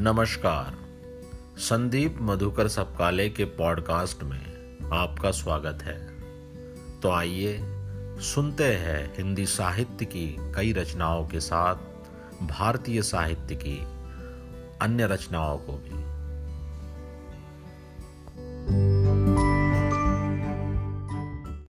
नमस्कार। संदीप मधुकर सपकाले के पॉडकास्ट में आपका स्वागत है। तो आइए सुनते हैं हिंदी साहित्य की कई रचनाओं के साथ, भारतीय साहित्य की अन्य रचनाओं को भी।